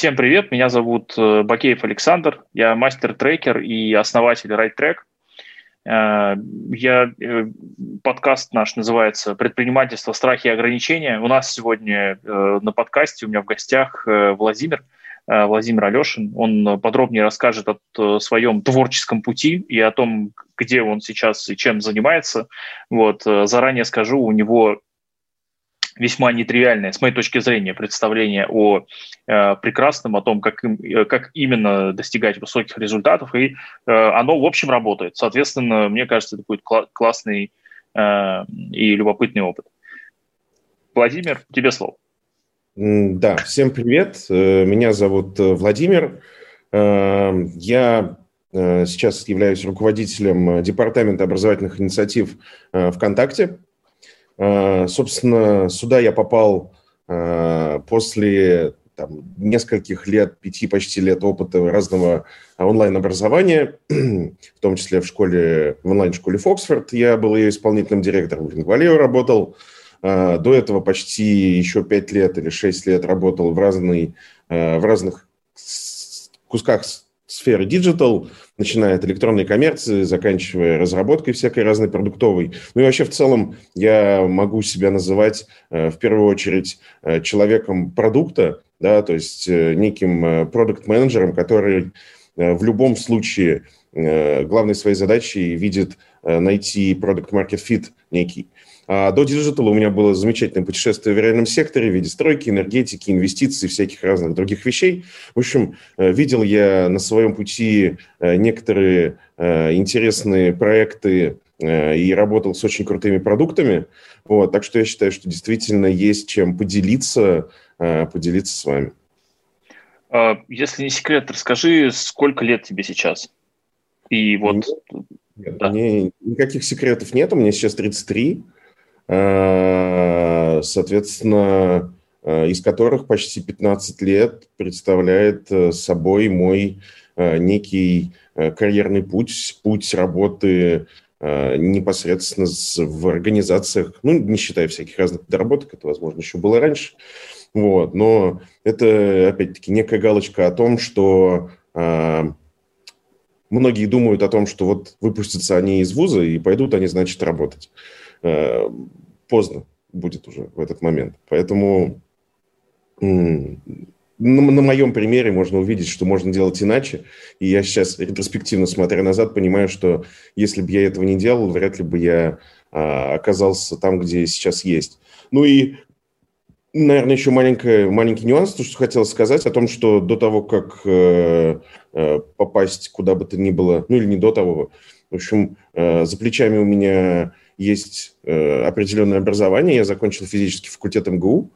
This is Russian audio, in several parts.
Всем привет, меня зовут э, Бакеев Александр, я мастер-трекер и основатель RideTrack. Э, я, э, подкаст наш называется «Предпринимательство, страхи и ограничения». У нас сегодня на подкасте, у меня в гостях Владимир, Владимир Алешин. Он подробнее расскажет о своем творческом пути и о том, где он сейчас и чем занимается. Вот. Заранее скажу, у него весьма нетривиальное, с моей точки зрения, представление о э, прекрасном, о том, как, им, э, как именно достигать высоких результатов, и э, оно, в общем, работает. Соответственно, мне кажется, это будет кла- классный э, и любопытный опыт. Владимир, тебе слово. Да, всем привет. Э, меня зовут э, Владимир. Я сейчас являюсь руководителем Департамента образовательных инициатив ВКонтакте. Э, собственно, сюда я попал э, после там, нескольких лет, пяти почти лет опыта разного онлайн-образования, в том числе в школе, в онлайн-школе Фоксфорд. Я был ее исполнительным директором, в LinguaLeo работал. Э, до этого почти еще пять лет или шесть лет работал в, разный, в разных кусках сферы digital, начиная от электронной коммерции, заканчивая разработкой всякой разной продуктовой. Ну и вообще в целом я могу себя называть э, в первую очередь э, человеком продукта, да, то есть э, неким продукт-менеджером, который в любом случае главной своей задачей видит найти product market fit некий. А до digital а у меня было замечательное путешествие в реальном секторе в виде стройки, энергетики, инвестиций, всяких разных других вещей. В общем, э, видел я на своем пути э, некоторые э, интересные проекты и работал с очень крутыми продуктами. Вот, так что я считаю, что действительно есть чем поделиться, поделиться с вами. А, если не секрет, расскажи, сколько лет тебе сейчас? И вот... Нет, да. мне никаких секретов нет, у меня сейчас 33. Э, соответственно, э, из которых почти 15 лет представляет э, собой мой некий карьерный путь, путь работы непосредственно в организациях, ну, не считая всяких разных доработок, это, возможно, еще было раньше, вот, но это, опять-таки, некая галочка о том, что многие думают о том, что вот выпустятся они из вуза и пойдут они, значит, работать поздно будет уже в этот момент. Поэтому на, на моем примере можно увидеть, что можно делать иначе. И я сейчас, ретроспективно смотря назад, понимаю, что если бы я этого не делал, вряд ли бы я а, оказался там, где сейчас есть. Ну и, наверное, еще маленький, маленький нюанс, то, что хотел сказать о том, что до того, как э, э, попасть куда бы то ни было, ну или не до того, в общем, э, за плечами у меня есть э, определенное образование. Я закончил физический факультет МГУ.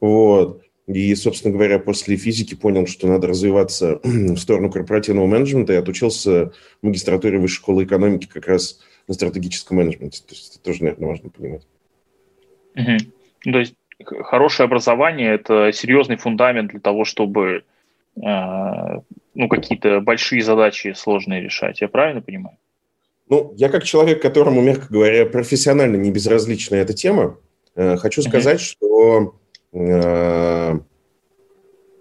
Вот. И, собственно говоря, после физики понял, что надо развиваться в сторону корпоративного менеджмента и отучился в магистратуре Высшей школы экономики как раз на стратегическом менеджменте. То есть это тоже, наверное, важно понимать. Угу. То есть хорошее образование – это серьезный фундамент для того, чтобы э, ну, какие-то большие задачи сложные решать. Я правильно понимаю? Ну, я как человек, которому, мягко говоря, профессионально не безразлична эта тема, э, хочу сказать, что, э,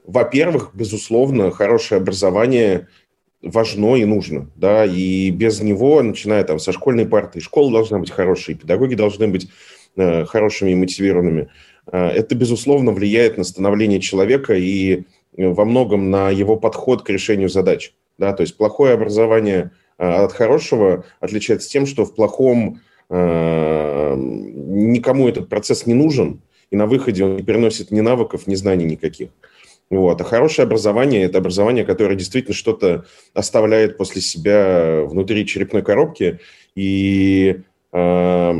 во-первых, безусловно, хорошее образование важно и нужно, да, и без него, начиная там со школьной парты, школа должна быть хорошей, педагоги должны быть э, хорошими и мотивированными. Э, это, безусловно, влияет на становление человека и во многом на его подход к решению задач, да, то есть плохое образование – от хорошего отличается тем, что в плохом э, никому этот процесс не нужен, и на выходе он не переносит ни навыков, ни знаний никаких. Вот. А хорошее образование – это образование, которое действительно что-то оставляет после себя внутри черепной коробки. И э,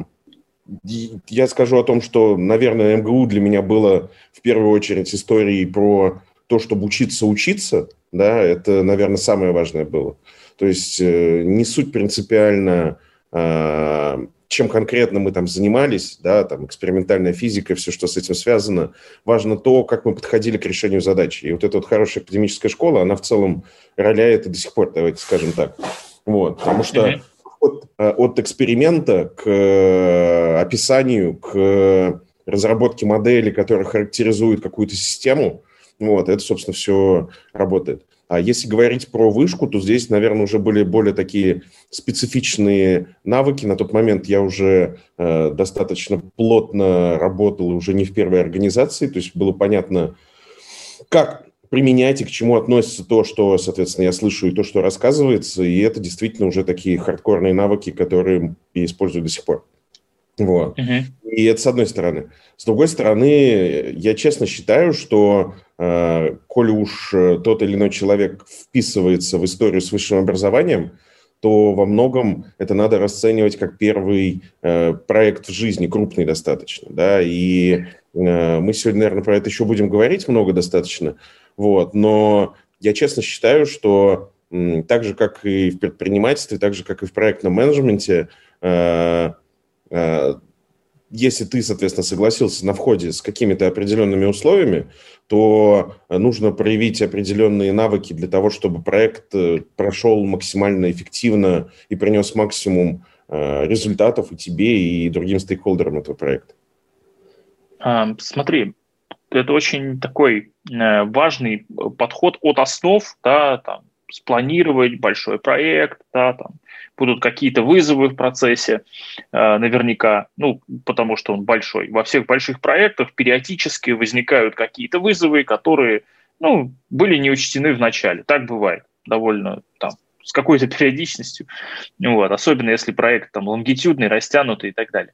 я скажу о том, что, наверное, МГУ для меня было в первую очередь историей про то, чтобы учиться учиться. Да, это, наверное, самое важное было. То есть э, не суть принципиально, а, чем конкретно мы там занимались, да, там экспериментальная физика, все, что с этим связано. Важно то, как мы подходили к решению задачи. И вот эта вот хорошая академическая школа, она в целом роляет и до сих пор, давайте скажем так. Вот, потому что от, а, от эксперимента к э, описанию, к разработке модели, которая характеризует какую-то систему, Вот, это, собственно, все работает. А если говорить про вышку, то здесь, наверное, уже были более такие специфичные навыки. На тот момент я уже э, достаточно плотно работал уже не в первой организации, то есть было понятно, как применять и к чему относится то, что, соответственно, я слышу и то, что рассказывается, и это действительно уже такие хардкорные навыки, которые я использую до сих пор. Вот. Uh-huh. И это с одной стороны. С другой стороны, я честно считаю, что э, коли уж э, тот или иной человек вписывается в историю с высшим образованием, то во многом это надо расценивать как первый э, проект в жизни, крупный достаточно. Да? И э, мы сегодня, наверное, про это еще будем говорить много достаточно. Вот. Но я честно считаю, что э, так же, как и в предпринимательстве, так же, как и в проектном менеджменте, Э, если ты, соответственно, согласился на входе с какими-то определенными условиями, то нужно проявить определенные навыки для того, чтобы проект э, прошел максимально эффективно и принес максимум э, результатов и тебе, и другим стейкхолдерам этого проекта. Смотри, это очень такой важный подход от основ, да, там, спланировать большой проект, да, там, будут какие-то вызовы в процессе, э, наверняка, ну, потому что он большой. Во всех больших проектах периодически возникают какие-то вызовы, которые, ну, были не учтены в начале. Так бывает довольно там с какой-то периодичностью, вот, особенно если проект там лонгитюдный, растянутый и так далее.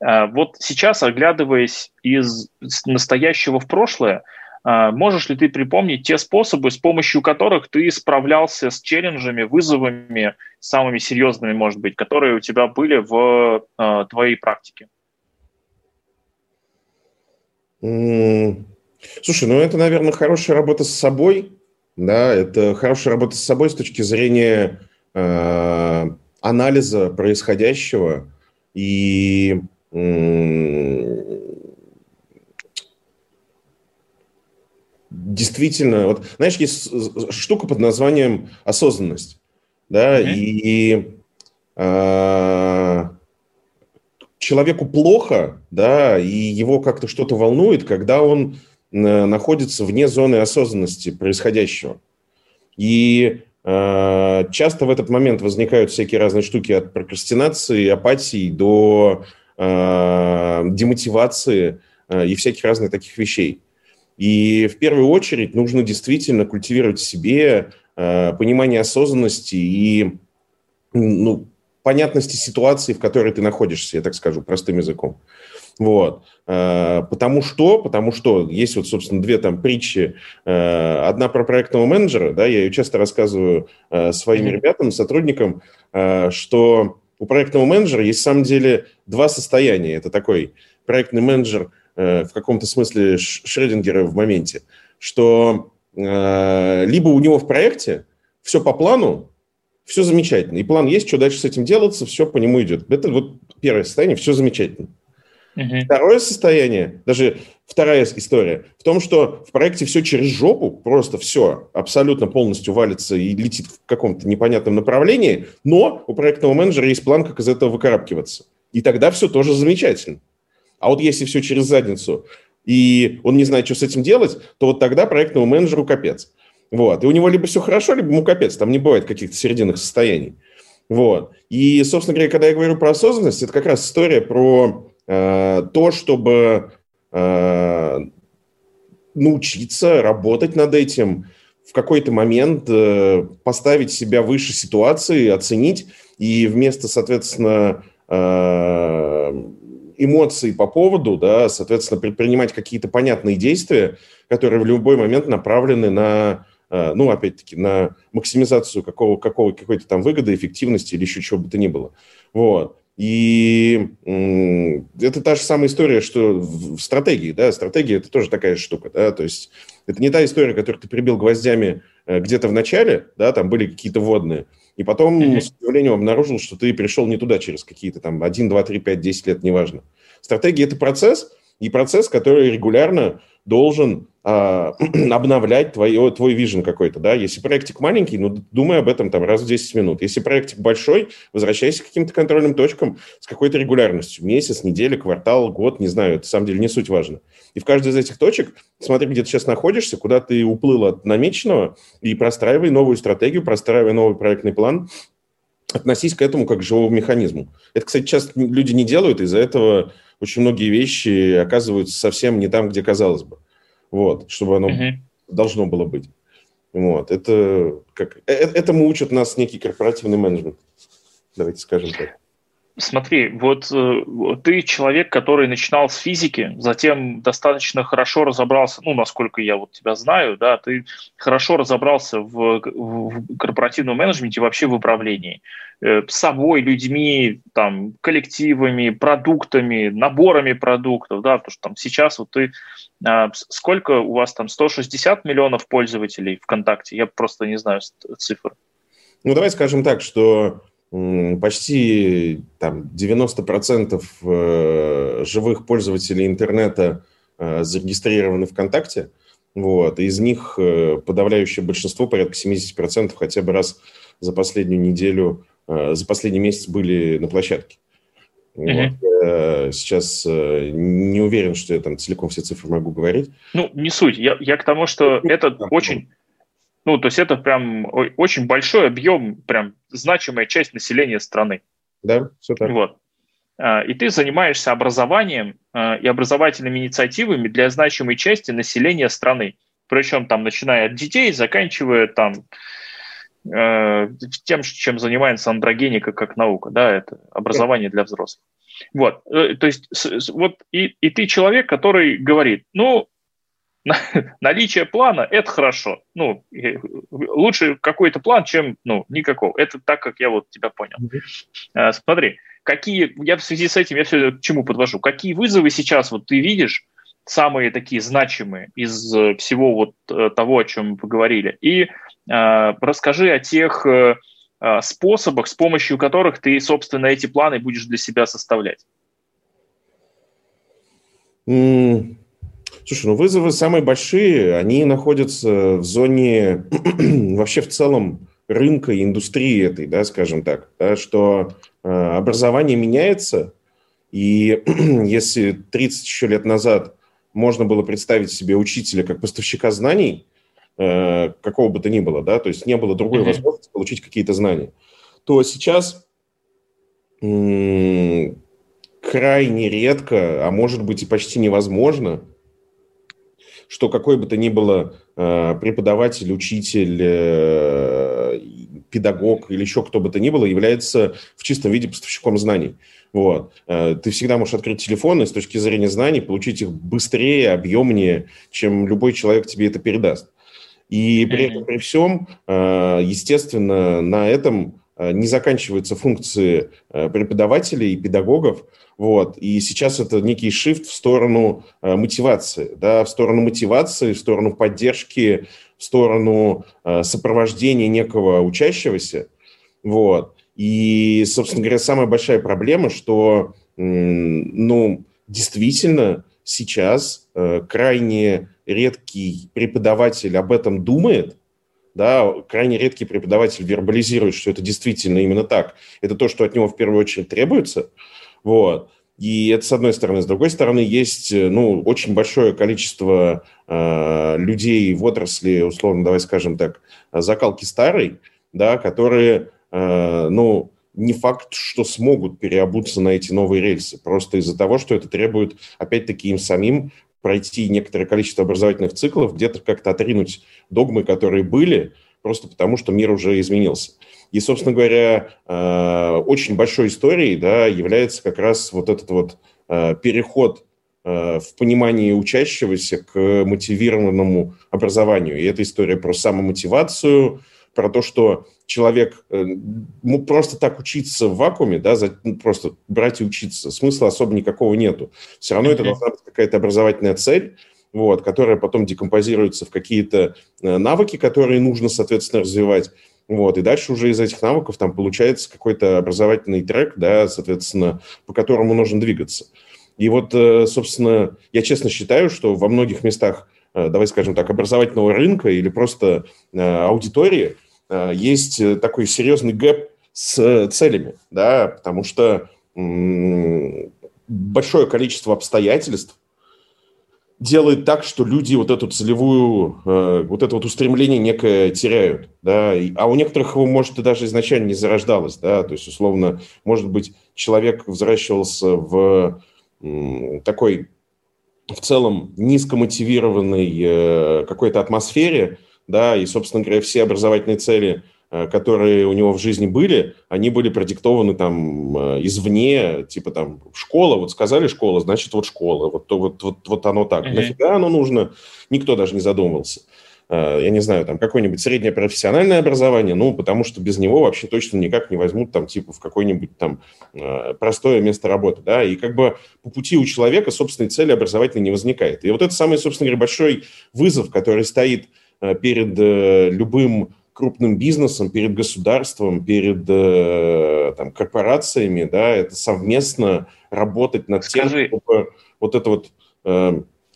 А вот сейчас, оглядываясь из настоящего в прошлое, можешь ли ты припомнить те способы, с помощью которых ты справлялся с челленджами, вызовами, самыми серьезными, может быть, которые у тебя были в э, твоей практике? Слушай, ну это, наверное, хорошая работа с собой. Да, это хорошая работа с собой с точки зрения э, анализа происходящего и действительно, вот, знаешь, есть штука под названием осознанность, да, mm-hmm. и э, человеку плохо, да, и его как-то что-то волнует, когда он э, находится вне зоны осознанности происходящего. И э, часто в этот момент возникают всякие разные штуки от прокрастинации, апатии до э, демотивации э, и всяких разных таких вещей. И в первую очередь нужно действительно культивировать в себе э, понимание осознанности и ну, понятности ситуации, в которой ты находишься, я так скажу, простым языком. Вот. Э, потому что, потому что есть вот, собственно, две там притчи. Э, одна про проектного менеджера, да, я ее часто рассказываю своим ребятам, сотрудникам, что у проектного менеджера есть, в самом деле, два состояния. Это такой проектный менеджер – в каком-то смысле Шредингера в моменте, что э, либо у него в проекте все по плану, все замечательно, и план есть, что дальше с этим делаться, все по нему идет. Это вот первое состояние, все замечательно. Uh-huh. Второе состояние, даже вторая история, в том, что в проекте все через жопу, просто все абсолютно полностью валится и летит в каком-то непонятном направлении, но у проектного менеджера есть план, как из этого выкарабкиваться. И тогда все тоже замечательно. А вот если все через задницу, и он не знает, что с этим делать, то вот тогда проектному менеджеру капец. Вот. И у него либо все хорошо, либо ему капец. Там не бывает каких-то серединных состояний. Вот. И, собственно говоря, когда я говорю про осознанность, это как раз история про э, то, чтобы э, научиться работать над этим, в какой-то момент э, поставить себя выше ситуации, оценить, и вместо, соответственно, э, эмоций по поводу, да, соответственно, предпринимать какие-то понятные действия, которые в любой момент направлены на, э, ну, опять-таки, на максимизацию какого, какого, какой-то там выгоды, эффективности или еще чего бы то ни было. Вот. И это та же самая история, что в стратегии, да, стратегия это тоже такая штука, да, то есть это не та история, которую ты прибил гвоздями э, где-то в начале, да, там были какие-то водные, и потом, mm-hmm. с удивлением, обнаружил, что ты пришел не туда через какие-то там 1, 2, 3, 5, 10 лет, неважно. Стратегия – это процесс, И процесс, который регулярно должен а, обновлять твое, твой вижен какой-то, да. Если проектик маленький, ну, думай об этом там раз в 10 минут. Если проектик большой, возвращайся к каким-то контрольным точкам с какой-то регулярностью. Месяц, неделя, квартал, год, не знаю, это, на самом деле не суть важно. И в каждой из этих точек смотри, где ты сейчас находишься, куда ты уплыл от намеченного, и простраивай новую стратегию, простраивай новый проектный план, относись к этому как к живому механизму. Это, кстати, часто люди не делают, из-за этого очень многие вещи оказываются совсем не там, где казалось бы вот, чтобы оно uh-huh. должно было быть. Вот, это как, э, этому учат нас некий корпоративный менеджмент, давайте скажем так. Смотри, вот э, ты человек, который начинал с физики, затем достаточно хорошо разобрался, ну, насколько я вот тебя знаю, да, ты хорошо разобрался в, в корпоративном менеджменте, вообще в управлении. Э, собой, людьми, там, коллективами, продуктами, наборами продуктов, да, потому что там сейчас вот ты, э, сколько у вас там, 160 миллионов пользователей ВКонтакте? Я просто не знаю цифр. Ну, давай скажем так, что почти там, 90% э, живых пользователей интернета э, зарегистрированы ВКонтакте. Вот. Из них э, подавляющее большинство, порядка 70%, хотя бы раз за последнюю неделю, за последний месяц были на площадке. Mm-hmm. Вот. Сейчас не уверен, что я там целиком все цифры могу говорить. Ну, не суть. Я, я к тому, что ну, это очень ну, то есть это прям очень большой объем, прям значимая часть населения страны. Да, все так. Вот. А, и ты занимаешься образованием а, и образовательными инициативами для значимой части населения страны. Причем там, начиная от детей, заканчивая там э, тем, чем занимается андрогеника как наука, да, это образование для взрослых. Вот, э, то есть, вот и, и ты человек, который говорит, ну, наличие плана – это хорошо. Ну, лучше какой-то план, чем ну, никакого. Это так, как я вот тебя понял. Mm-hmm. Смотри, какие, я в связи с этим, я все к чему подвожу. Какие вызовы сейчас вот ты видишь, самые такие значимые из э, всего вот э, того, о чем мы поговорили. И э, расскажи о тех э, способах, с помощью которых ты, собственно, эти планы будешь для себя составлять. Mm. Слушай, ну вызовы самые большие, они находятся в зоне вообще в целом рынка и индустрии этой, да, скажем так, да, что э, образование меняется, и если 30 еще лет назад можно было представить себе учителя как поставщика знаний, э, какого бы то ни было, да, то есть не было другой mm-hmm. возможности получить какие-то знания, то сейчас крайне редко, а может быть и почти невозможно – что какой бы то ни было э, преподаватель, учитель, э, педагог или еще кто бы то ни было является в чистом виде поставщиком знаний. Вот. Э, ты всегда можешь открыть телефон и с точки зрения знаний получить их быстрее, объемнее, чем любой человек тебе это передаст. И при этом, при всем, естественно, на этом не заканчиваются функции преподавателей и педагогов, вот. И сейчас это некий шифт в сторону э, мотивации, да, в сторону мотивации, в сторону поддержки, в сторону э, сопровождения некого учащегося. Вот. И, собственно говоря, самая большая проблема, что, ну, действительно сейчас э, крайне редкий преподаватель об этом думает, да, крайне редкий преподаватель вербализирует, что это действительно именно так. Это то, что от него в первую очередь требуется – вот. И это с одной стороны. С другой стороны, есть э, ну, очень большое количество э, людей в отрасли, условно, давай скажем так, закалки старой, да, которые, э, ну, не факт, что смогут переобуться на эти новые рельсы, просто из-за того, что это требует, опять-таки, им самим пройти некоторое количество образовательных циклов, где-то как-то отринуть догмы, которые были, просто потому что мир уже изменился. И, собственно говоря, э, очень большой историей да, является как раз вот этот вот э, переход э, в понимании учащегося к мотивированному образованию. И эта история про самомотивацию, про то, что человек ну, просто так учиться в вакууме, да, за, ну, просто брать и учиться, смысла особо никакого нету. Все равно это должна быть какая-то образовательная цель, вот, которая потом декомпозируется в какие-то навыки, которые нужно, соответственно, развивать. Вот, и дальше уже из этих навыков там получается какой-то образовательный трек, да, соответственно, по которому нужно двигаться. И вот, э, собственно, я честно считаю, что во многих местах, э, давай скажем так, образовательного рынка или просто э, аудитории есть такой серьезный гэп с целями, да, потому что большое количество обстоятельств делает так, что люди вот эту целевую, вот это вот устремление некое теряют, да, а у некоторых его, может, и даже изначально не зарождалось, да, то есть, условно, может быть, человек взращивался в такой в целом низкомотивированной э, какой-то атмосфере, да, и, собственно говоря, все образовательные цели, э, которые у него в жизни были, они были продиктованы там э, извне, типа там школа, вот сказали школа, значит вот школа, вот, вот, вот, вот оно так. Mm-hmm. Нафига оно нужно? Никто даже не задумывался. Э, я не знаю, там какое-нибудь среднее профессиональное образование, ну, потому что без него вообще точно никак не возьмут там типа в какое-нибудь там простое место работы, да, и как бы по пути у человека собственной цели образовательной не возникает. И вот это самый, собственно говоря, большой вызов, который стоит перед любым крупным бизнесом, перед государством, перед там, корпорациями, да, это совместно работать над Скажи. тем, чтобы вот это вот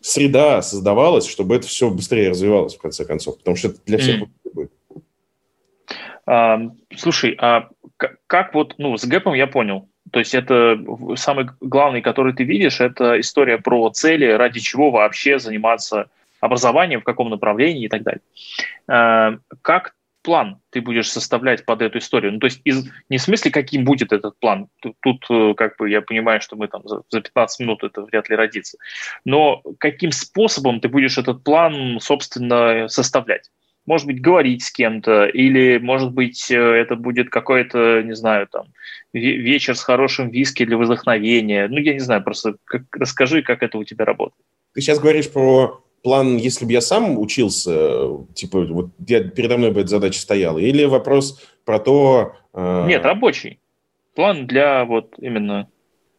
среда создавалась, чтобы это все быстрее развивалось, в конце концов, потому что это для всех mm. будет. А, слушай, а как вот, ну, с гэпом я понял. То есть это самый главный, который ты видишь, это история про цели, ради чего вообще заниматься образованием, в каком направлении и так далее. А, как план ты будешь составлять под эту историю? Ну, то есть из, не в смысле, каким будет этот план. Тут, тут э, как бы я понимаю, что мы там за, за 15 минут это вряд ли родится. Но каким способом ты будешь этот план, собственно, составлять? Может быть, говорить с кем-то, или, может быть, э, это будет какой-то, не знаю, там, вечер с хорошим виски для вдохновения. Ну, я не знаю, просто как, расскажи, как это у тебя работает. Ты сейчас говоришь про план, если бы я сам учился, типа, вот я, передо мной бы эта задача стояла, или вопрос про то... Э... Нет, рабочий. План для вот именно...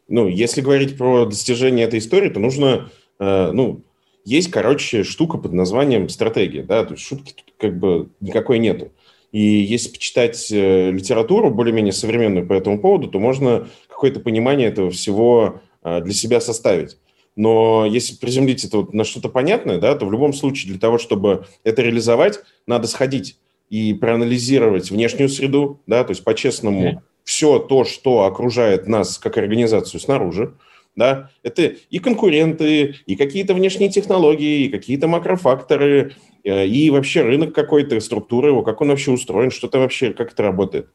Ну, если говорить про достижение этой истории, то нужно, э, ну, есть, короче, штука под названием стратегия, да, то есть шутки тут как бы никакой нету. И если почитать э, литературу более-менее современную по этому поводу, то можно какое-то понимание этого всего э, для себя составить. Но если приземлить это вот на что-то понятное, да, то в любом случае для того, чтобы это реализовать, надо сходить и проанализировать внешнюю среду, да, то есть по-честному mm. все то, что окружает нас как организацию снаружи, да, это и конкуренты, и какие-то внешние технологии, и какие-то макрофакторы, э, и вообще рынок какой-то, структура его, как он вообще устроен, что-то вообще, как это работает.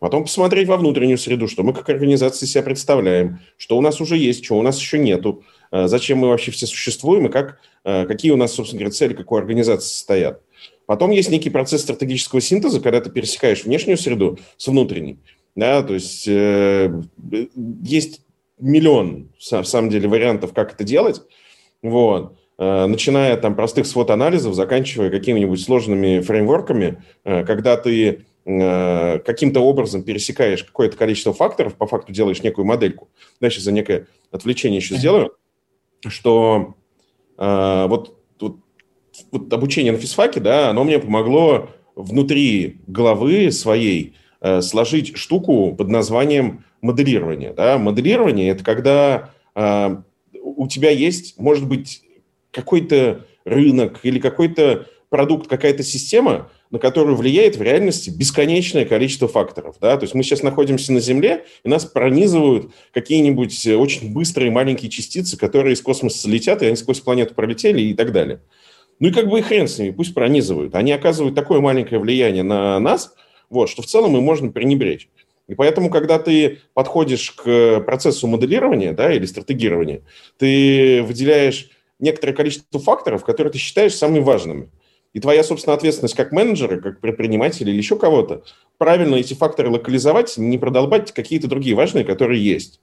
Потом посмотреть во внутреннюю среду, что мы как организация себя представляем, что у нас уже есть, что у нас еще нету, зачем мы вообще все существуем и как, э, какие у нас, собственно говоря, цели, какой организации стоят. Потом есть некий процесс стратегического синтеза, когда ты пересекаешь внешнюю среду с внутренней. Да, то есть э, есть миллион, в самом деле, вариантов, как это делать. Вот. Э, начиная там простых свод-анализов, заканчивая какими-нибудь сложными фреймворками, э, когда ты э, каким-то образом пересекаешь какое-то количество факторов, по факту делаешь некую модельку. Дальше за некое отвлечение еще сделаю что э, вот, вот, вот обучение на физфаке, да, оно мне помогло внутри головы своей э, сложить штуку под названием моделирование. Да? Моделирование – это когда э, у тебя есть, может быть, какой-то рынок или какой-то продукт, какая-то система, на которую влияет в реальности бесконечное количество факторов. Да? То есть мы сейчас находимся на Земле, и нас пронизывают какие-нибудь э, очень быстрые маленькие частицы, которые из космоса летят, и они сквозь планету пролетели и так далее. Ну и как бы и хрен с ними, пусть пронизывают. Они оказывают такое маленькое влияние на нас, вот, что в целом им можно пренебречь. И поэтому, когда ты подходишь к процессу моделирования да, или стратегирования, ты выделяешь некоторое количество факторов, которые ты считаешь самыми важными – и твоя, собственно, ответственность как менеджера, как предпринимателя или еще кого-то, правильно эти факторы локализовать, не продолбать какие-то другие важные, которые есть.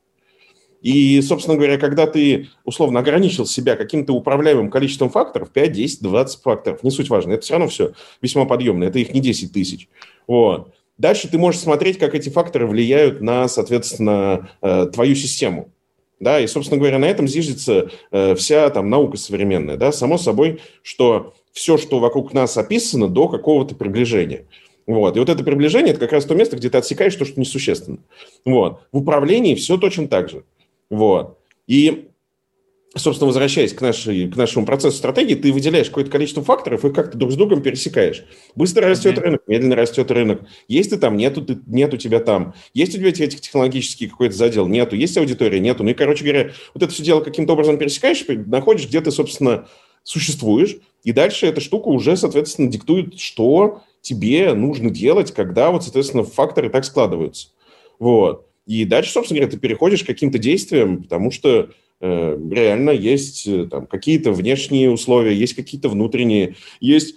И, собственно говоря, когда ты условно ограничил себя каким-то управляемым количеством факторов, 5, 10, 20 факторов, не суть важно, это все равно все весьма подъемно, это их не 10 тысяч. Вот. Дальше ты можешь смотреть, как эти факторы влияют на, соответственно, э, твою систему. Да, и, собственно говоря, на этом зиждется э, вся там наука современная. Да? Само собой, что все, что вокруг нас описано, до какого-то приближения. Вот. И вот это приближение – это как раз то место, где ты отсекаешь то, что несущественно. Вот. В управлении все точно так же. Вот. И собственно, возвращаясь к, нашей, к нашему процессу стратегии, ты выделяешь какое-то количество факторов и как-то друг с другом пересекаешь. Быстро растет mm-hmm. рынок, медленно растет рынок. Есть ты там, нету, ты, нет у тебя там. Есть у тебя этих технологический какой-то задел, нету. Есть аудитория, нету. Ну и, короче говоря, вот это все дело каким-то образом пересекаешь, находишь, где ты, собственно, существуешь, и дальше эта штука уже, соответственно, диктует, что тебе нужно делать, когда вот, соответственно, факторы так складываются. Вот. И дальше, собственно говоря, ты переходишь к каким-то действиям, потому что Э, реально есть э, там какие-то внешние условия, есть какие-то внутренние, есть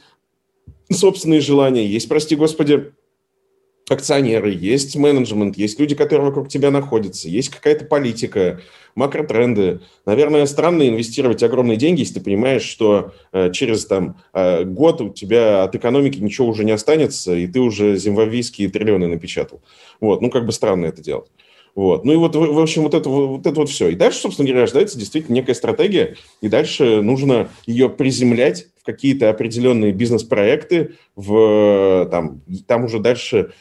собственные желания, есть, прости господи, акционеры, есть менеджмент, есть люди, которые вокруг тебя находятся, есть какая-то политика, макротренды. Наверное, странно инвестировать огромные деньги, если ты понимаешь, что э, через там, э, год у тебя от экономики ничего уже не останется, и ты уже зимбабвийские триллионы напечатал. Вот, ну, как бы странно это делать. Вот. Ну и вот, в общем, вот это вот, это вот все. И дальше, собственно говоря, рождается действительно некая стратегия, и дальше нужно ее приземлять в какие-то определенные бизнес-проекты, в, там, там уже дальше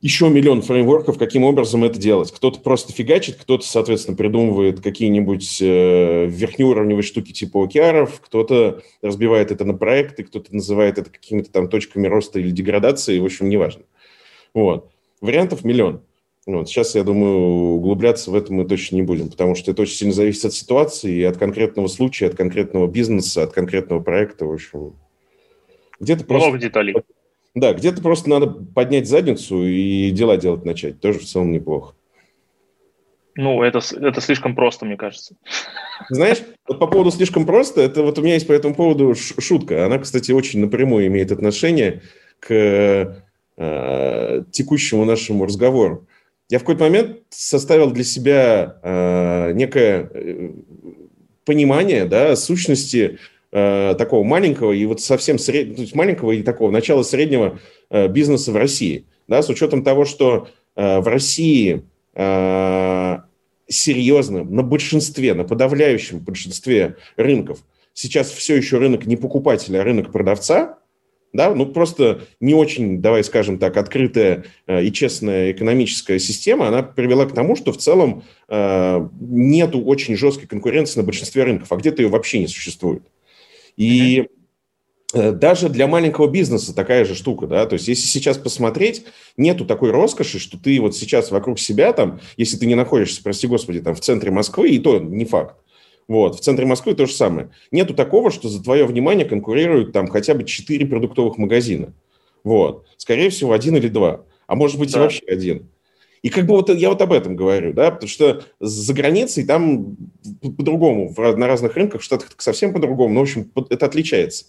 еще миллион фреймворков, каким образом это делать. Кто-то просто фигачит, кто-то, соответственно, придумывает какие-нибудь э, верхнеуровневые штуки типа OKR, кто-то разбивает это на проекты, кто-то называет это какими-то там точками роста или деградации, в общем, неважно. Вот. Вариантов миллион. Вот. Сейчас, я думаю, углубляться в это мы точно не будем, потому что это очень сильно зависит от ситуации и от конкретного случая, от конкретного бизнеса, от конкретного проекта. В общем, где-то просто... Много деталей. Да, где-то просто надо поднять задницу и дела делать начать. Тоже в целом неплохо. Ну, это, это слишком просто, мне кажется. Знаешь, вот по поводу слишком просто, это вот у меня есть по этому поводу шутка. Она, кстати, очень напрямую имеет отношение к э, текущему нашему разговору я в какой-то момент составил для себя э, некое э, понимание да, сущности э, такого маленького и вот совсем сред... то есть маленького и такого начала среднего э, бизнеса в России. Да, с учетом того, что э, в России э, серьезно на большинстве, на подавляющем большинстве рынков сейчас все еще рынок не покупателя, а рынок продавца – да, ну просто не очень, давай скажем так, открытая э, и честная экономическая система, она привела к тому, что в целом э, нету очень жесткой конкуренции на большинстве рынков, а где-то ее вообще не существует. И э, даже для маленького бизнеса такая же штука, да, то есть если сейчас посмотреть, нету такой роскоши, что ты вот сейчас вокруг себя там, если ты не находишься, прости господи, там в центре Москвы, и то не факт, вот. В центре Москвы то же самое. Нету такого, что за твое внимание конкурируют там хотя бы четыре продуктовых магазина. Вот. Скорее всего, один или два. А может быть да. и вообще один. И как бы вот я вот об этом говорю, да, потому что за границей там по-другому, на разных рынках, в Штатах совсем по-другому, но, в общем, это отличается.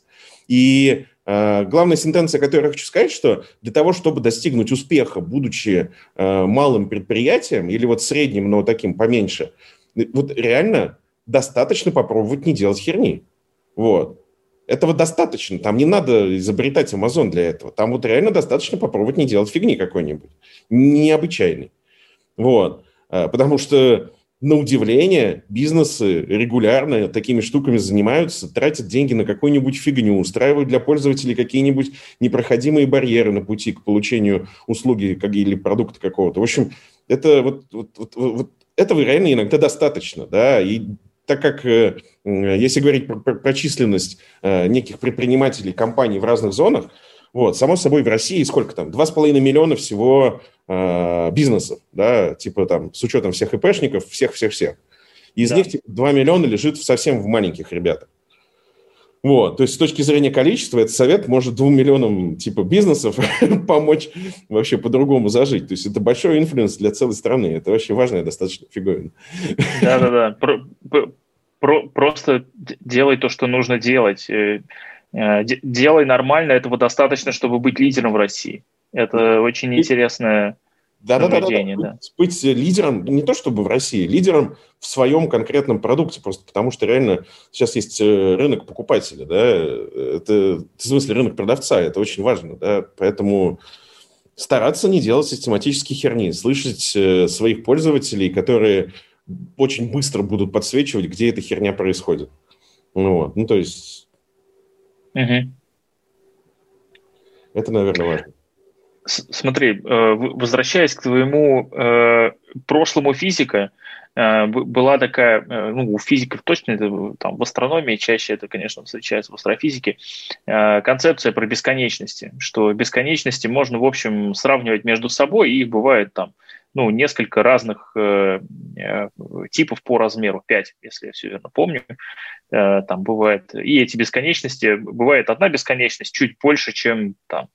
И э, главная сентенция, которую я хочу сказать, что для того, чтобы достигнуть успеха, будучи э, малым предприятием или вот средним, но таким поменьше, вот реально достаточно попробовать не делать херни. Вот. Этого достаточно. Там не надо изобретать Amazon для этого. Там вот реально достаточно попробовать не делать фигни какой-нибудь. Необычайный. Вот. А, потому что, на удивление, бизнесы регулярно такими штуками занимаются, тратят деньги на какую-нибудь фигню, устраивают для пользователей какие-нибудь непроходимые барьеры на пути к получению услуги или продукта какого-то. В общем, это вот, вот, вот, вот этого реально иногда достаточно, да, и так как, э, если говорить про, про численность э, неких предпринимателей, компаний в разных зонах, вот, само собой, в России сколько там? 2,5 миллиона всего э, бизнесов, да, типа там, с учетом всех ИПшников, всех-всех-всех. Из да. них типа, 2 миллиона лежит совсем в маленьких ребятах. Вот, то есть с точки зрения количества этот совет может двум миллионам типа бизнесов помочь вообще по-другому зажить. То есть это большой influence для целой страны. Это вообще важная достаточно фиговина. Да-да-да. Про, про, просто делай то, что нужно делать. Э, э, делай нормально, этого достаточно, чтобы быть лидером в России. Это очень интересная да, да, да, да, да. Быть лидером, не то чтобы в России, лидером в своем конкретном продукте, просто потому что реально сейчас есть э, рынок покупателя, да, это, в смысле, рынок продавца, это очень важно, да, поэтому стараться не делать систематические херни, слышать э, своих пользователей, которые очень быстро будут подсвечивать, где эта херня происходит. Ну, вот. ну то есть... Угу. Это, наверное, важно. Смотри, э, возвращаясь к твоему э, прошлому физика, Э, была такая, ну, у физиков точно, это, там, в астрономии чаще это, конечно, встречается в астрофизике, концепция про бесконечности, что бесконечности можно, в общем, сравнивать между собой, и их бывает там, ну, несколько разных э, типов по размеру, 5, если я все верно помню, э, там бывает, и эти бесконечности, бывает одна бесконечность чуть больше, чем там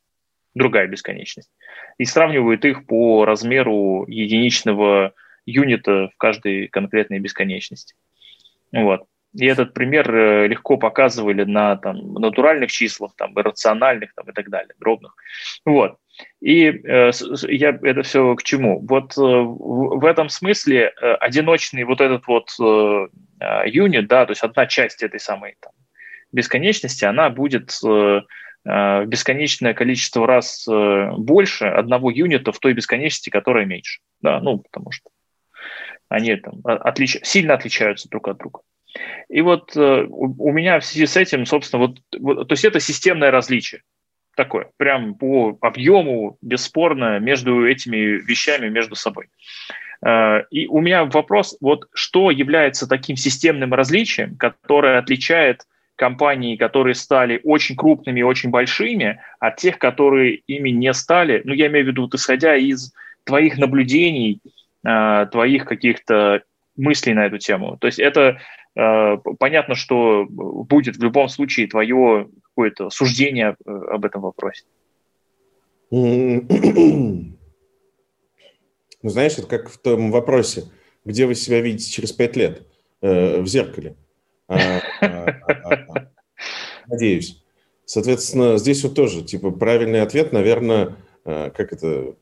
другая бесконечность, и сравнивают их по размеру единичного юнита в каждой конкретной бесконечности. Вот. И этот пример э, легко показывали на там, натуральных числах, там, иррациональных там, и так далее, дробных. Вот. И э, я это все к чему? Вот э, в, этом смысле э, одиночный вот этот вот э, э, юнит, да, то есть одна часть этой самой там, бесконечности, она будет э, бесконечное количество раз э, больше одного юнита в той бесконечности, которая меньше. Да, ну, потому что они там отлич... сильно отличаются друг от друга. И вот э, у, меня в связи с этим, собственно, вот, вот, то есть это системное различие такое, прям по объему, бесспорно, между этими вещами, между собой. И у меня вопрос, вот что является таким системным различием, которое отличает компании, которые стали очень крупными и очень большими, от тех, которые ими не стали, ну, я имею в виду, вот, исходя из твоих наблюдений, э, твоих каких-то мыслей на эту тему. То есть это э, понятно, что будет в любом случае твое какое-то суждение э, об этом вопросе. Ну, знаешь, это как в том вопросе, где вы себя видите через пять лет э, в зеркале. А, а, а, надеюсь. Соответственно, здесь вот тоже, типа, правильный ответ, наверное, э, как это,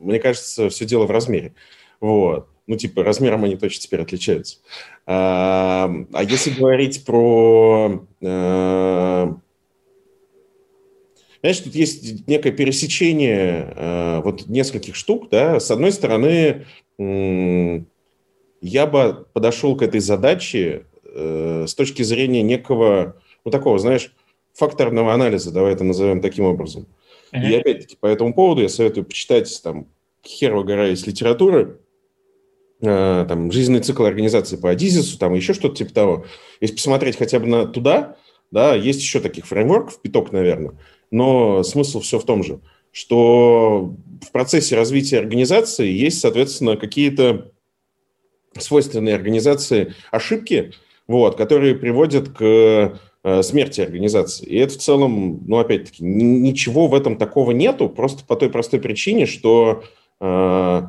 мне кажется, все дело в размере. Вот. Ну, типа, размером они точно теперь отличаются. А, а если говорить про... А, знаешь, тут есть некое пересечение а, вот нескольких штук, да. С одной стороны, я бы подошел к этой задаче с точки зрения некого, ну, такого, знаешь, факторного анализа, давай это назовем таким образом. Uh-huh. И опять-таки по этому поводу я советую почитать там херова гора из литературы, Э, там, жизненный цикл организации по Адизису, там еще что-то типа того. Если посмотреть хотя бы на туда, да, есть еще таких фреймворков, пяток, наверное, но смысл все в том же, что в процессе развития организации есть, соответственно, какие-то свойственные организации ошибки, вот, которые приводят к смерти организации. И это в целом, ну, опять-таки, ничего в этом такого нету, просто по той простой причине, что э,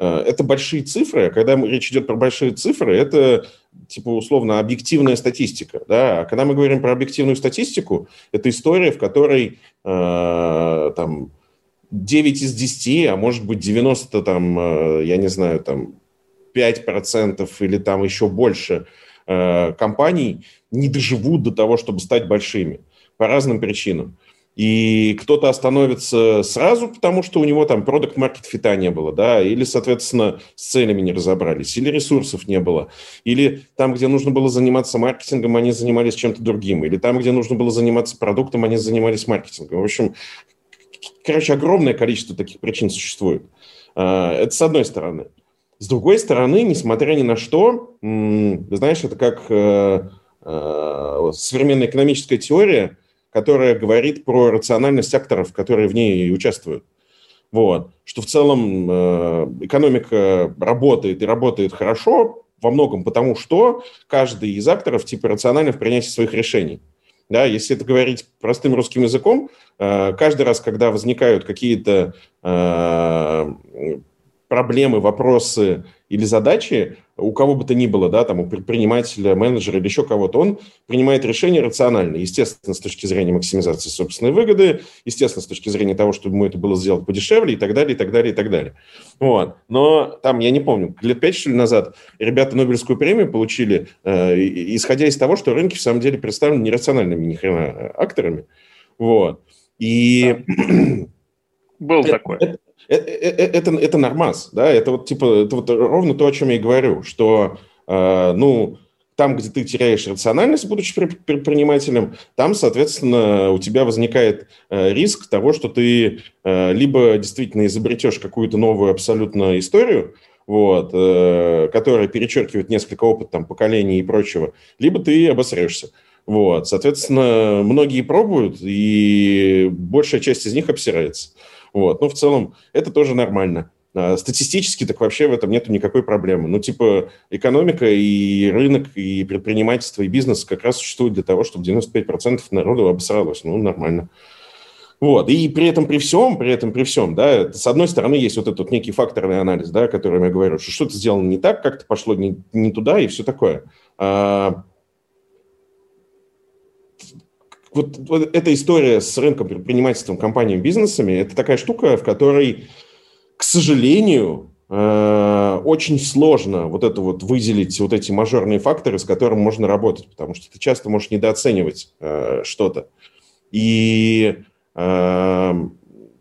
Э, это большие цифры, а когда речь идет про большие цифры, это типа условно объективная статистика. Да? А когда мы говорим про объективную статистику, это история, в которой э, там 9 из 10, а может быть 90, там, э, я не знаю, там 5% или там еще больше э, компаний не доживут до того, чтобы стать большими по разным причинам. И кто-то остановится сразу, потому что у него там продукт маркет фита не было, да, или, соответственно, с целями не разобрались, или ресурсов не было, или там, где нужно было заниматься маркетингом, они занимались чем-то другим, или там, где нужно было заниматься продуктом, они занимались маркетингом. В общем, короче, огромное количество таких причин существует. А, это с одной стороны. С другой стороны, несмотря ни на что, знаешь, это как э, э, современная экономическая теория – которая говорит про рациональность акторов, которые в ней участвуют. Вот. Что в целом э, экономика работает и работает хорошо во многом потому, что каждый из акторов типа рационально в принятии своих решений. Да, если это говорить простым русским языком, каждый раз, когда возникают какие-то проблемы, вопросы или задачи у кого бы то ни было, да, там у предпринимателя, менеджера или еще кого-то, он принимает решение рационально, естественно, с точки зрения максимизации собственной выгоды, естественно, с точки зрения того, чтобы ему это было сделать подешевле и так далее, и так далее, и так далее. Вот. Но там, я не помню, лет пять, что ли, назад ребята Нобелевскую премию получили, э, исходя из того, что рынки в самом деле представлены нерациональными ни хрена акторами. Вот. И... Был такой. Это, это, это, это нормас, да, это вот типа, это вот ровно то, о чем я и говорю, что, э, ну, там, где ты теряешь рациональность, будучи предпринимателем, там, соответственно, у тебя возникает э, риск того, что ты э, либо действительно изобретешь какую-то новую абсолютно историю, вот, э, которая перечеркивает несколько опыт там, поколений и прочего, либо ты обосрешься. Вот, соответственно, многие пробуют, и большая часть из них обсирается. Вот, но в целом это тоже нормально. А, статистически так вообще в этом нет никакой проблемы. Ну, типа, экономика и рынок, и предпринимательство, и бизнес как раз существуют для того, чтобы 95% народу обосралось. Ну, нормально. Вот. И при этом, при всем, при этом, при всем, да, с одной стороны, есть вот этот некий факторный анализ, да, о котором я говорю, что что-то сделано не так, как-то пошло не, не туда и все такое. А, вот, вот эта история с рынком, предпринимательством, компаниями, бизнесами, это такая штука, в которой к сожалению, э, очень сложно вот это вот выделить вот эти мажорные факторы, с которыми можно работать, потому что ты часто можешь недооценивать э, что-то. И, э,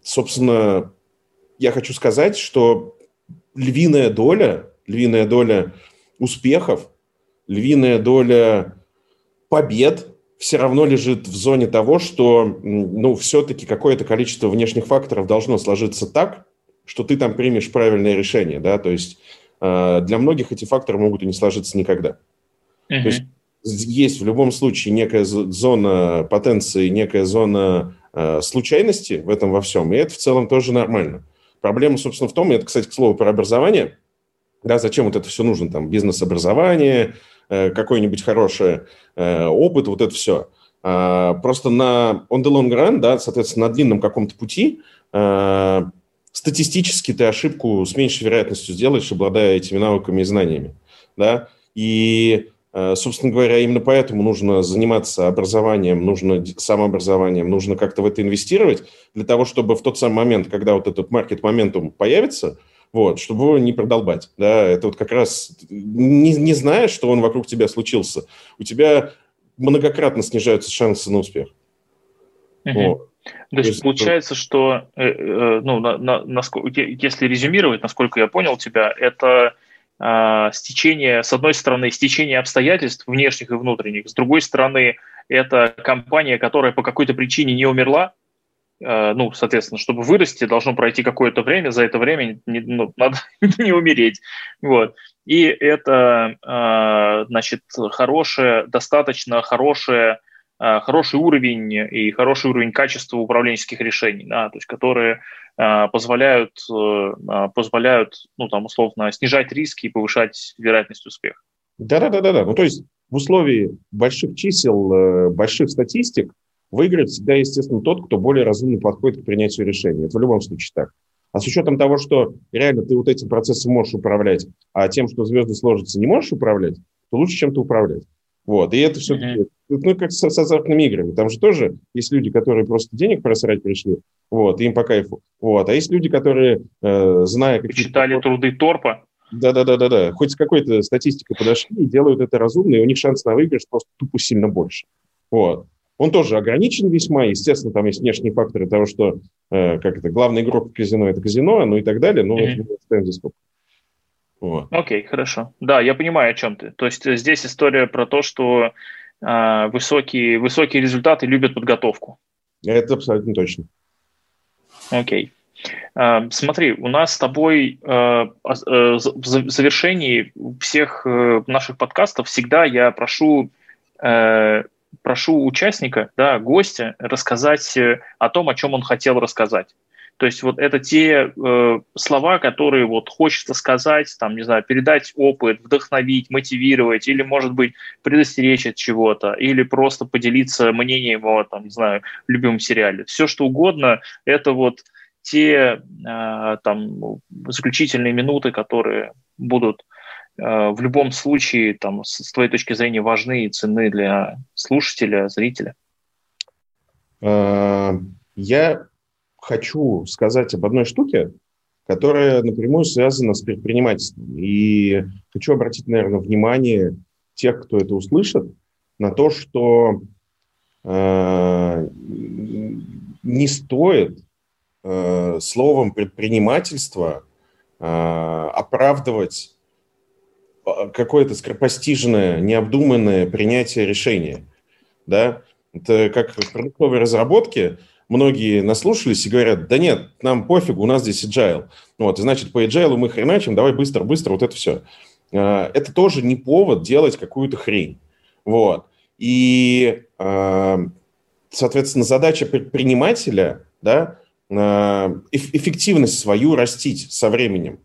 собственно, я хочу сказать, что львиная доля, львиная доля успехов, львиная доля побед все равно лежит в зоне того, что ну, все-таки какое-то количество внешних факторов должно сложиться так, что ты там примешь правильное решение, да, то есть э, для многих эти факторы могут и не сложиться никогда. Uh-huh. То есть есть в любом случае некая зона потенции, некая зона э, случайности в этом во всем, и это в целом тоже нормально. Проблема, собственно, в том, и это, кстати, к слову про образование, да, зачем вот это все нужно, там, бизнес-образование, какой-нибудь хороший э, опыт, вот это все. Э, просто на on the long run, да, соответственно, на длинном каком-то пути э, статистически ты ошибку с меньшей вероятностью сделаешь, обладая этими навыками и знаниями. Да? И, э, собственно говоря, именно поэтому нужно заниматься образованием, нужно самообразованием, нужно как-то в это инвестировать, для того, чтобы в тот самый момент, когда вот этот маркет-моментум появится, вот, чтобы его не продолбать. Да? Это вот как раз, не, не зная, что он вокруг тебя случился, у тебя многократно снижаются шансы на успех. Uh-huh. Вот. То есть, есть получается, что, э, э, ну, на, на, насколько, если резюмировать, насколько я понял тебя, это э, стечение, с одной стороны, стечение обстоятельств внешних и внутренних, с другой стороны, это компания, которая по какой-то причине не умерла, ну, соответственно, чтобы вырасти, должно пройти какое-то время, за это время не, ну, надо не умереть, вот. И это, э, значит, хорошее, достаточно хорошее Э, хороший уровень и хороший уровень качества управленческих решений, да, то есть которые э, позволяют, э, позволяют, ну, там, условно, снижать риски и повышать вероятность успеха. Да-да-да-да. Ну, то есть в условии больших чисел, больших статистик выиграет всегда, естественно, тот, кто более разумно подходит к принятию решений. Это в любом случае так. А с учетом того, что реально ты вот этим процессом можешь управлять, а тем, что звезды сложатся, не можешь управлять, то лучше чем-то управлять. Вот. И это все-таки, mm-hmm. ну, как с, с азартными играми. Там же тоже есть люди, которые просто денег просрать пришли, вот, им по кайфу. Вот. А есть люди, которые, э, зная... Какие Читали труды Торпа. Да-да-да-да-да. Хоть с какой-то статистикой подошли и делают это разумно, и у них шанс на выигрыш просто тупо сильно больше. Вот. Он тоже ограничен весьма. Естественно, там есть внешние факторы того, что э, как это, главный игрок в казино – это казино, ну и так далее. Но mm-hmm. мы оставим за. Вот. Окей, хорошо. Да, я понимаю, о чем ты. То есть здесь история про то, что э, высокие, высокие результаты любят подготовку. Это абсолютно точно. Окей. Э, смотри, у нас с тобой э, э, в завершении всех э, наших подкастов всегда я прошу, э, прошу участника, да, гостя рассказать э, о том, о чем он хотел рассказать. То есть вот это те э, слова, которые вот хочется сказать, там, не знаю, передать опыт, вдохновить, мотивировать, или, может быть, предостеречь от чего-то, или просто поделиться мнением о, там, не знаю, любимом сериале. Все что угодно, это вот те э, там заключительные минуты, которые будут э, в любом случае там с, твоей точки зрения важны и ценны для слушателя, зрителя. Э, я хочу сказать об одной штуке, которая напрямую связана с предпринимательством. И хочу обратить, наверное, внимание тех, кто это услышит, на то, что э, не стоит э, словом предпринимательство э, оправдывать какое-то скоропостижное, необдуманное принятие решения. Да? Это как в продуктовой разработке многие наслушались и говорят, да нет, нам пофигу, у нас здесь agile. Вот, значит, по agile мы хреначим, давай быстро-быстро вот это все. А, это тоже не повод делать какую-то хрень. Вот. И, а, соответственно, задача предпринимателя, да, а, эффективность свою растить со временем.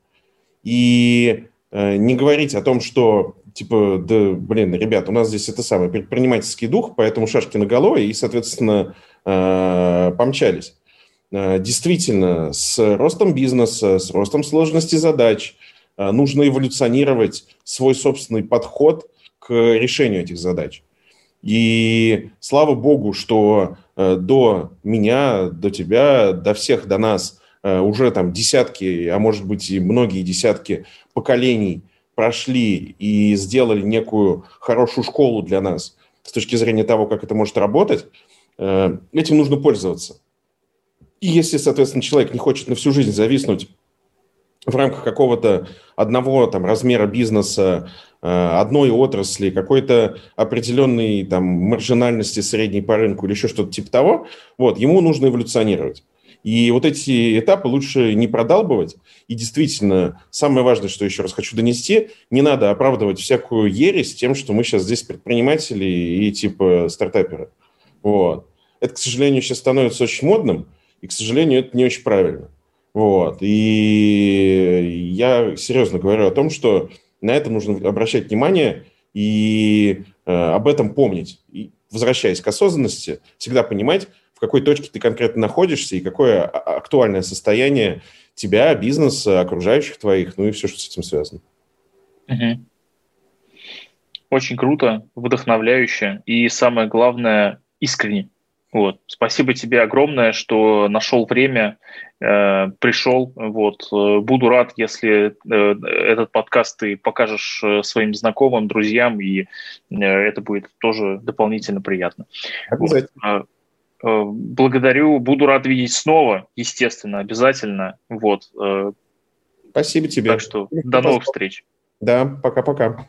И не говорить о том, что типа, да, блин, ребят, у нас здесь это самое предпринимательский дух, поэтому шашки на голове и, соответственно, э, помчались. Э, действительно, с ростом бизнеса, с ростом сложности задач э, нужно эволюционировать свой собственный подход к решению этих задач. И слава богу, что до меня, до тебя, до всех, до нас уже там десятки, а может быть и многие десятки поколений – прошли и сделали некую хорошую школу для нас с точки зрения того, как это может работать, э, этим нужно пользоваться. И если, соответственно, человек не хочет на всю жизнь зависнуть в рамках какого-то одного там, размера бизнеса, э, одной отрасли, какой-то определенной там, маржинальности средней по рынку или еще что-то типа того, вот, ему нужно эволюционировать. И вот эти этапы лучше не продалбывать. И действительно, самое важное, что еще раз хочу донести, не надо оправдывать всякую ересь тем, что мы сейчас здесь предприниматели и типа стартаперы. Вот. Это, к сожалению, сейчас становится очень модным, и, к сожалению, это не очень правильно. Вот. И я серьезно говорю о том, что на это нужно обращать внимание и э, об этом помнить. И, возвращаясь к осознанности, всегда понимать, в какой точке ты конкретно находишься и какое а, актуальное состояние тебя, бизнеса, окружающих твоих, ну и все, что с этим связано. Угу. Очень круто, вдохновляюще и самое главное искренне. Вот. Спасибо тебе огромное, что нашел время, э, пришел. Вот. Буду рад, если э, этот подкаст ты покажешь э, своим знакомым, друзьям, и э, это будет тоже дополнительно приятно. Вот. Э, благодарю, буду рад видеть снова, естественно, обязательно. Вот. Э, Спасибо тебе. Так что до новых встреч. Да, пока-пока.